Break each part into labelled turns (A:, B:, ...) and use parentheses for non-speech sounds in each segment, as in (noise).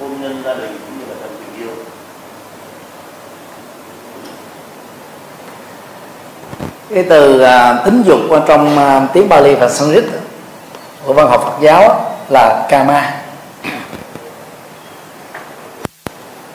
A: hôn nhân gia đình cũng như là trong tình yêu. Cái từ à, tính dục trong à, tiếng Bali và Sanskrit của văn học Phật giáo là kama.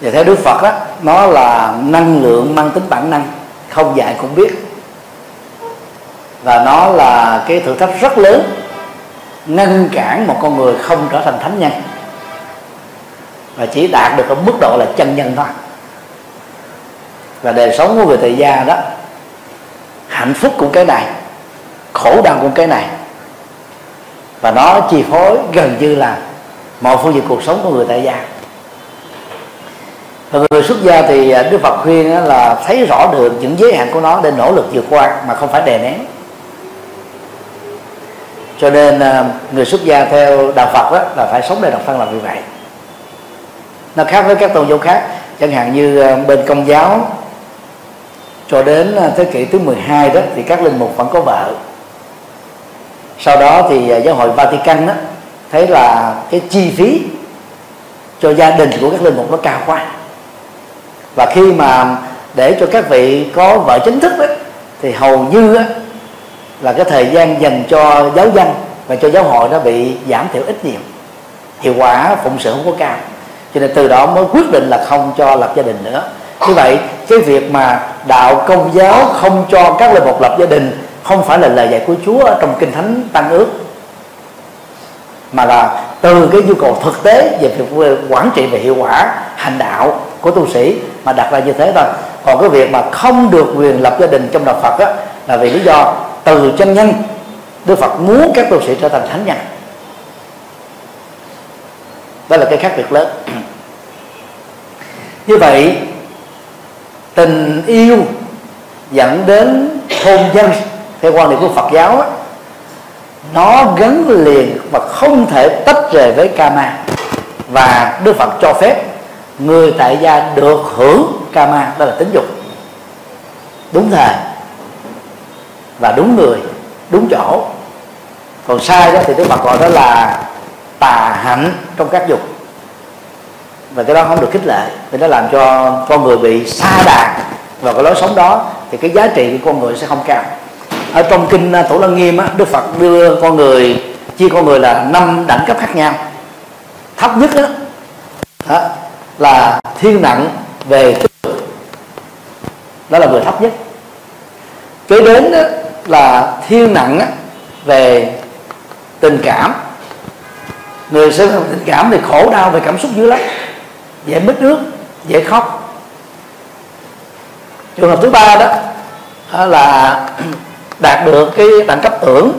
A: Và theo Đức Phật đó, nó là năng lượng mang tính bản năng không dạy cũng biết. Và nó là cái thử thách rất lớn ngăn cản một con người không trở thành thánh nhân và chỉ đạt được ở mức độ là chân nhân thôi. Và đời sống của người tại gia đó, hạnh phúc của cái này, khổ đau của cái này. Và nó chi phối gần như là mọi phương diện cuộc sống của người tại gia. Và người xuất gia thì à, Đức Phật khuyên là thấy rõ được những giới hạn của nó để nỗ lực vượt qua mà không phải đè nén. Cho nên à, người xuất gia theo đạo Phật đó là phải sống để độc thân làm như vậy nó khác với các tôn giáo khác. Chẳng hạn như ờ, bên công giáo cho đến ờ, thế kỷ thứ 12 đó thì các linh mục vẫn có vợ. Sau đó thì ờ, giáo hội Vatican đó thấy là cái chi phí cho gia đình của các linh mục nó cao quá. Và khi mà để cho các vị có vợ chính thức đó, thì hầu như đó, là cái thời gian dành cho giáo dân và cho giáo hội nó bị giảm thiểu ít nhiều. Hiệu quả phụng sự không có cao cho nên từ đó mới quyết định là không cho lập gia đình nữa. Như vậy cái việc mà đạo công giáo không cho các linh mục lập gia đình không phải là lời dạy của Chúa ở trong kinh thánh tăng ước mà là từ cái nhu cầu thực tế về việc quản trị và hiệu quả hành đạo của tu sĩ mà đặt ra như thế thôi. Còn cái việc mà không được quyền lập gia đình trong đạo Phật á, là vì lý do từ chân nhân Đức Phật muốn các tu sĩ trở thành thánh nhân đó là cái khác biệt lớn. Như vậy tình yêu dẫn đến hôn nhân theo quan điểm của Phật giáo đó, nó gắn liền và không thể tách rời với kama và Đức Phật cho phép người tại gia được hưởng kama đó là tính dục. Đúng thời và đúng người đúng chỗ. Còn sai đó thì Đức Phật gọi đó là tà hạnh trong các dục. Và cái đó không được khích lệ thì nó làm cho con người bị xa đà. Vào cái lối sống đó thì cái giá trị của con người sẽ không cao. Ở trong kinh à, Tổ Lăng Nghiêm á, Đức Phật đưa con người chia con người là năm đẳng cấp khác nhau. Thấp nhất đó, đó là thiên nặng về đó là người thấp nhất. Kế đến đó là thiên nặng về tình cảm người sinh tình cảm thì khổ đau về cảm xúc dữ lắm. Dễ mất nước dễ khóc. Trường hợp thứ ba đó là (clears throat) đạt được cái đẳng cấp tưởng.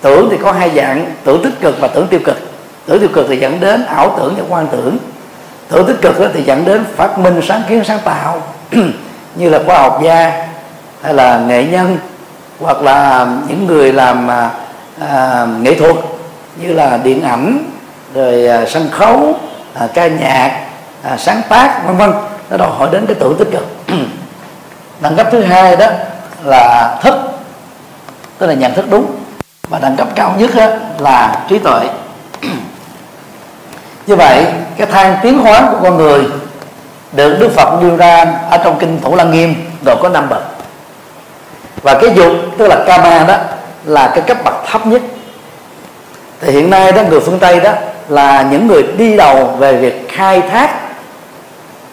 A: Tưởng thì có hai dạng tưởng tích cực và tưởng tiêu cực. Tưởng tiêu cực thì dẫn đến ảo tưởng và quan tưởng. Tưởng tích cực thì dẫn đến phát minh sáng kiến sáng tạo (clears throat) như là khoa học gia hay là nghệ nhân hoặc là những người làm à, à nghệ thuật như là điện ảnh rồi à, sân khấu à, ca nhạc à, sáng tác vân vân. Nó đòi hỏi đến cái tưởng tích cực. (clears throat) Đẳng cấp thứ hai đó là thức tức là nhận thức đúng. Và đẳng cấp cao nhất là trí tuệ. (clears throat) Như vậy cái thang tiến hóa của con người được Đức Phật nêu ra ở trong kinh Thủ Lăng Nghiêm gồm có năm bậc. Và cái dục tức là kama đó là cái cấp bậc thấp nhất thì hiện nay đó, người phương Tây đó, là những người đi đầu về việc khai thác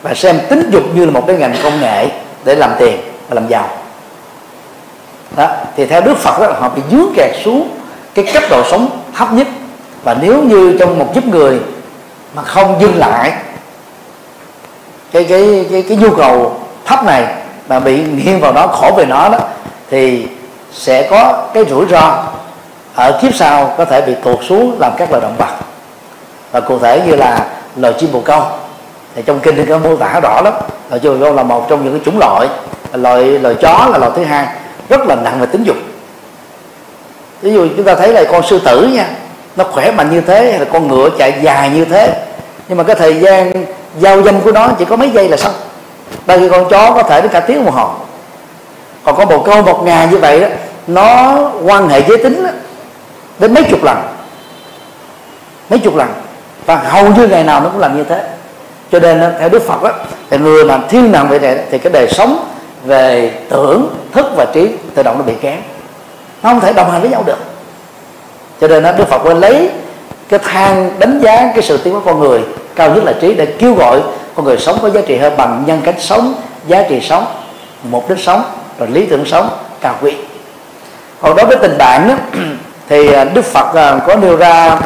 A: và xem tính dục như là một cái ngành công nghệ để làm tiền và làm giàu. Đó, thì theo Đức Phật đó, họ bị dướng kẹt xuống cái cấp độ sống thấp nhất. Và nếu như trong một giúp người mà không dừng lại cái cái cái cái nhu cầu thấp này mà bị nghiêng vào nó khổ về nó đó, thì sẽ có cái rủi ro ở kiếp sau có thể bị tuột xuống làm các loài động vật. Và cụ thể như là loài chim bồ câu. Thì trong kinh thì có mô tả rõ lắm. Loài chim bồ câu là một trong những cái chủng loại loài loài chó là loài thứ hai rất là nặng về tính dục. Ví dụ chúng ta thấy là con sư tử nha nó khỏe mạnh như thế hay là con ngựa chạy dài như thế. Nhưng mà cái thời gian giao dâm của nó chỉ có mấy giây là xong. Đây khi con chó có thể đến cả tiếng đồng hồ. Còn con bồ câu một ngày như vậy đó nó quan hệ giới tính đó, đến mấy chục lần. Mấy chục lần. Và hầu như ngày nào nó cũng làm như thế. Cho nên ờ, theo đức phật đó, thì người mà thiên nặng về này thì cái đời sống về tưởng thức và trí tự động nó bị kém nó không thể đồng hành với nhau được. Cho nên đó, đức phật mới lấy cái thang đánh giá cái sự tiến hóa con người cao nhất là trí để kêu gọi con người sống có giá trị hơn bằng nhân cách sống giá trị sống mục đích sống rồi lý tưởng sống cao quý. Còn đối với tình bạn đó, (clears throat) thì à, đức phật à, có nêu ra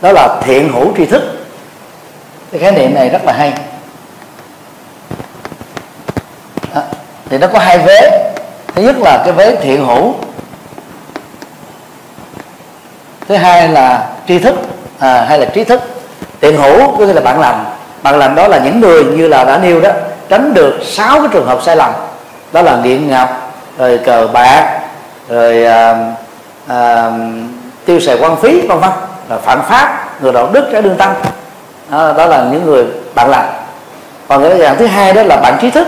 A: đó là thiện hữu tri thức. Cái khái niệm này rất là hay. À, thì nó có hai vế. Thứ nhất là cái vế thiện hữu. Thứ hai là tri thức. À, hay là trí thức. Thiện hữu có nghĩa là bạn làm. Bạn làm đó là những người như là đã nêu đó tránh được sáu cái trường hợp sai lầm. Đó là nghiện ngập rồi cờ bạc rồi à, à, tiêu xài quan phí vân vân. Là phản pháp người đạo đức trái đương tâm đó, đó là những người bạn lành. Còn cái dạng thứ hai đó là bạn trí thức.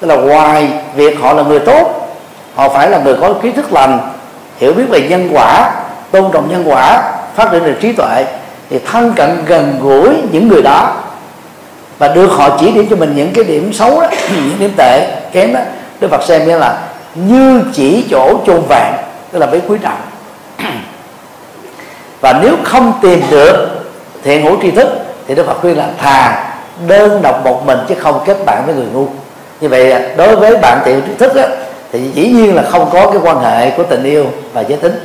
A: Tức là ngoài việc họ là người tốt họ phải là người có kiến thức lành hiểu biết về nhân quả tôn trọng nhân quả phát triển được trí tuệ thì thân cận gần gũi những người đó và đưa họ chỉ điểm cho mình những cái điểm xấu đó (clears throat) những điểm tệ kém đó. Đức phật xem như là như chỉ chỗ chôn vàng tức là với quý trọng. (clears throat) Và nếu không tìm được thiện hữu tri thức thì đức phật khuyên là thà đơn độc một mình chứ không kết bạn với người ngu. Như vậy à, đối với bạn thiện hữu tri thức á, thì dĩ nhiên là không có cái quan hệ của tình yêu và giới tính.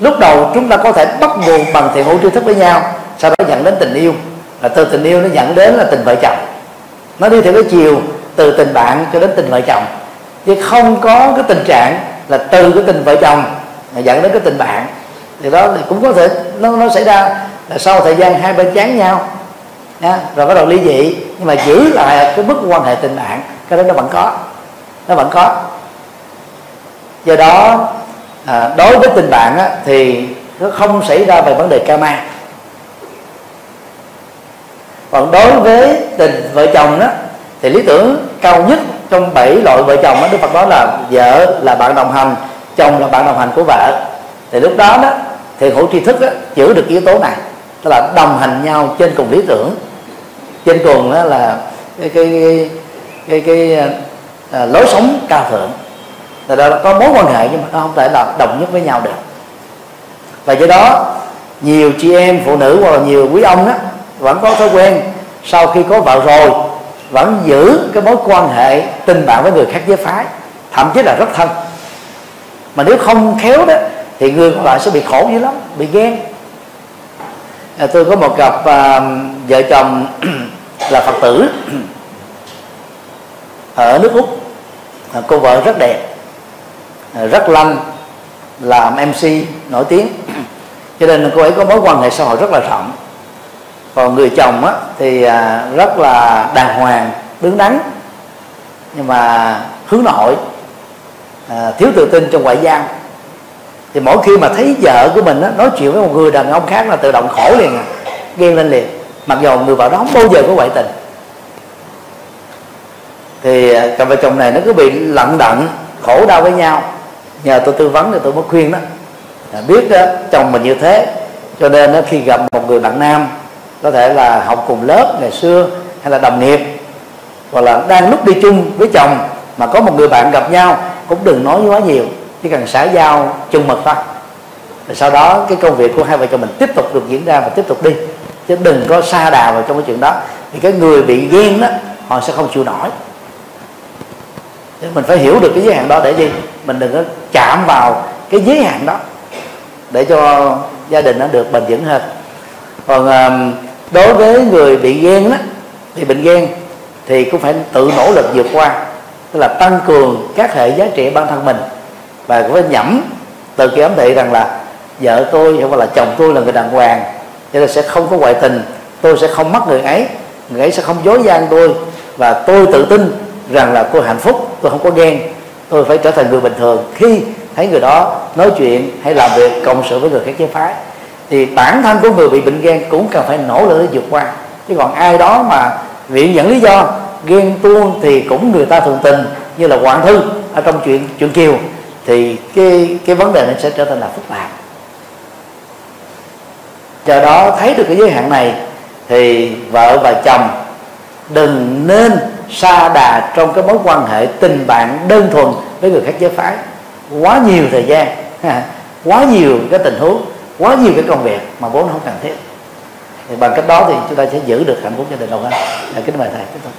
A: Lúc đầu chúng ta có thể bắt nguồn bằng thiện hữu tri thức với nhau sau đó dẫn đến tình yêu. Là từ tình yêu nó dẫn đến là tình vợ chồng. Nó đi theo cái chiều từ tình bạn cho đến tình vợ chồng chứ không có cái tình trạng là từ cái tình vợ chồng dẫn đến cái tình bạn. Thì đó thì cũng có thể nó nó xảy ra là sau thời gian hai bên chán nhau. Nha, rồi bắt đầu ly dị. Nhưng mà giữ lại cái mức quan hệ tình bạn cái đó nó vẫn có. Nó vẫn có. Do đó à, đối với tình bạn á, thì nó không xảy ra về vấn đề karma. Còn đối với tình vợ chồng đó thì lý tưởng cao nhất trong bảy loại vợ chồng đó, Đức Phật nói là vợ là bạn đồng hành chồng là bạn đồng hành của vợ. Thì lúc đó đó thì hữu tri thức đó, giữ được yếu tố này tức là đồng hành nhau trên cùng lý tưởng. Trên cùng đó là cái cái cái, cái, cái à, lối sống cao thượng. Thì đó là có mối quan hệ nhưng mà nó không thể là đồng nhất với nhau được. Và do đó nhiều chị em phụ nữ hoặc là nhiều quý ông đó vẫn có thói quen sau khi có vợ rồi vẫn giữ cái mối quan hệ tình bạn với người khác giới phái thậm chí là rất thân. Mà nếu không khéo đó thì người còn lại sẽ bị khổ dữ lắm bị ghen. À, tôi có một cặp à, vợ chồng (clears throat) là phật tử (clears throat) ở nước úc. À, cô vợ rất đẹp à, rất lanh làm mc nổi tiếng. (clears throat) Cho nên cô ấy có mối quan hệ xã hội rất là rộng còn người chồng á, thì à, rất là đàng hoàng đứng đắn nhưng mà hướng nội à, thiếu tự tin trong ngoại giao. Thì mỗi khi mà thấy vợ của mình á, nói chuyện với một người đàn ông khác là tự động khổ liền à ghen lên liền mặc dù người vợ đó không bao giờ có ngoại tình. Thì à, cặp vợ chồng này nó cứ bị lận đận khổ đau với nhau. Nhờ tôi tư vấn thì tôi mới khuyên đó à, biết đó, chồng mình như thế cho nên đó, khi gặp một người bạn nam có thể là học cùng lớp ngày xưa, hay là đồng nghiệp, hoặc là đang lúc đi chung với chồng mà có một người bạn gặp nhau, cũng đừng nói quá nhiều, chỉ cần xã giao chung mật thôi. Rồi sau đó cái công việc của hai vợ chồng mình tiếp tục được diễn ra và tiếp tục đi, chứ đừng có xa đà vào trong cái chuyện đó thì cái người bị ghen đó, họ sẽ không chịu nổi. Mình phải hiểu được cái giới hạn đó để gì? Mình đừng có chạm vào cái giới hạn đó để cho gia đình nó được bền vững hơn. Còn um, đối với người bị ghen đó thì bệnh ghen thì cũng phải tự nỗ lực vượt qua. Tức là tăng cường các hệ giá trị bản thân mình. Và cũng phải nhẩm từ cái ấm thị rằng là vợ tôi hoặc là chồng tôi là người đàng hoàng, cho nên sẽ không có ngoại tình, tôi sẽ không mất người ấy người ấy sẽ không dối gian tôi. Và tôi tự tin rằng là tôi hạnh phúc, tôi không có ghen tôi phải trở thành người bình thường. Khi thấy người đó nói chuyện, hay làm việc, cộng sự với người khác chế phái thì bản thân của người bị bệnh ghen cũng cần phải nỗ lực để vượt qua. Chứ còn ai đó mà viện dẫn lý do ghen tuông thì cũng người ta thường tình như là quản thư ở trong chuyện chuyện kiều, thì cái cái vấn đề này sẽ trở thành là phức tạp. Do đó thấy được cái giới hạn này thì vợ và chồng đừng nên xa đà trong cái mối quan hệ tình bạn đơn thuần với người khác giới phái. Quá nhiều thời gian, (laughs) quá nhiều cái tình huống quá nhiều cái công việc mà vốn không cần thiết. Thì bằng cách đó thì chúng ta sẽ giữ được hạnh phúc gia đình lâu hơn. Dạ, kính mời thầy tiếp tục.